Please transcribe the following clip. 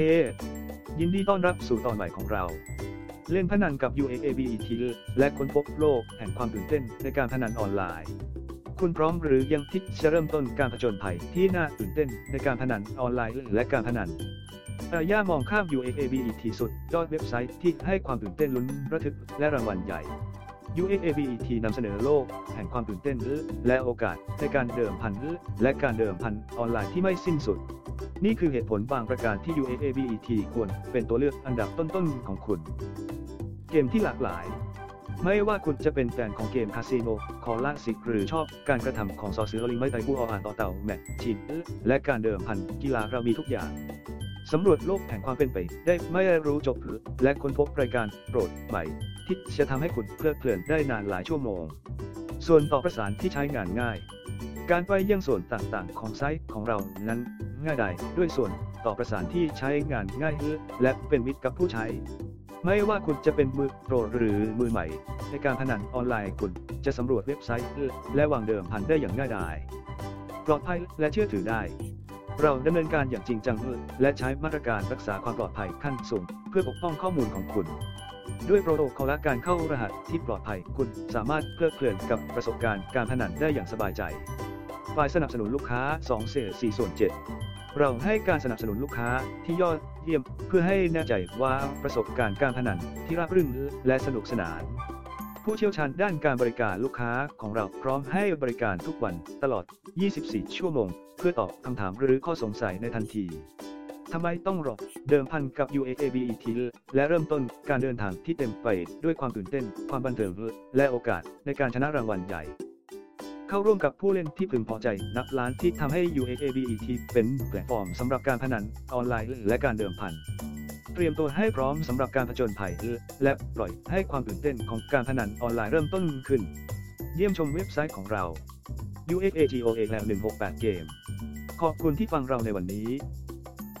เฮยินดีต้อนรับสู่ตอนใหม่ของเรา เล่นพนันกับ UAABET และค้นพบโลกแห่งความตื่นเต้นในการพนันออนไลน์ คุณพร้อมหรือยังที่จะเริ่มต้นการผจญภัยที่น่าตื่นเต้นในการพนันออนไลน์และการพนันอาย่ามองข้าม UAABET สุดยอดเว็บไซต์ที่ให้ความตื่นเต้นลุ้นระทึกและรางวัลใหญ่ UAABET นำเสนอโลก แห่งความตื่นเต้นและโอกาสในการเดิมพันและการเดิมพันออนไลน์ที่ไม่สิ้นสุด นี่คือเหตุผลบางประการที่ UAABET ควรเป็นตัวเลือกอันดับต้นๆของคุณ เกมที่หลากหลาย ไม่ว่าคุณจะเป็นแฟนของเกมคาสิโนคอลลาสิกหรือชอบการกระทำของซอเสือลิงไม่ไตผู้ออ่านต่อเต่าแมทชินและการเดิมพันกีฬาเรามีทุกอย่าง สำรวจโลกแห่งความเป็นไปได้ไม่รู้จบหรือ และค้นพบรายการโปรดใหม่ ที่จะทำให้คุณเพลิดเพลินได้นานหลายชั่วโมง ส่วนต่อประสานที่ใช้งานง่าย การไปยังส่วนต่างๆ ของไซต์ของเรานั้นง่ายดายด้วยส่วนต่อประสานที่ใช้งานง่ายและเป็นมิตรกับผู้ใช้ ไม่ว่าคุณจะเป็นมือโปรหรือมือใหม่ ในการพนันออนไลน์คุณจะสำรวจเว็บไซต์และวางเดิมพันได้อย่างง่ายดายปลอดภัยและเชื่อถือได้ เราดำเนินการอย่างจริงจังและใช้มาตรการรักษาความปลอดภัยขั้นสูง เพื่อปกป้องข้อมูลของคุณ ด้วยโปรโตคอลและการเข้ารหัสที่ปลอดภัยคุณสามารถเพลิดเพลินกับประสบการณ์การพนันได้อย่างสบายใจฝ่ายสนับสนุนลูกค้า2เศษ4ส่วน7เราให้การสนับสนุนลูกค้าที่ยอดเยี่ยม เพื่อให้แน่ใจว่าประสบการณ์การพนันที่ราบรื่นและสนุกสนาน ผู้เชี่ยวชาญด้านการบริการลูกค้าของเราพร้อมให้บริการทุกวันตลอด 24 ชั่วโมง เพื่อตอบคำถามหรือข้อสงสัยในทันทีทำไมต้องรอเดิมพันกับ UAABET และเริ่มต้นการเดินทางที่เต็มไปด้วยความตื่นเต้น ความบันเทิงและโอกาสในการชนะรางวัลใหญ่ เข้าร่วมกับผู้เล่นที่พึงพอใจนับล้านที่ทำให้ UAABET เป็นแพลตฟอร์มสำหรับการพนันออนไลน์และการเดิมพัน เตรียมตัวให้พร้อมสำหรับการผจญภัย และปล่อยให้ความตื่นเต้นของการพนันออนไลน์เริ่มต้นขึ้น เยี่ยมชมเว็บไซต์ของเรา UAAGOA แล้ว168เกมขอบคุณที่ฟังเราในวันนี้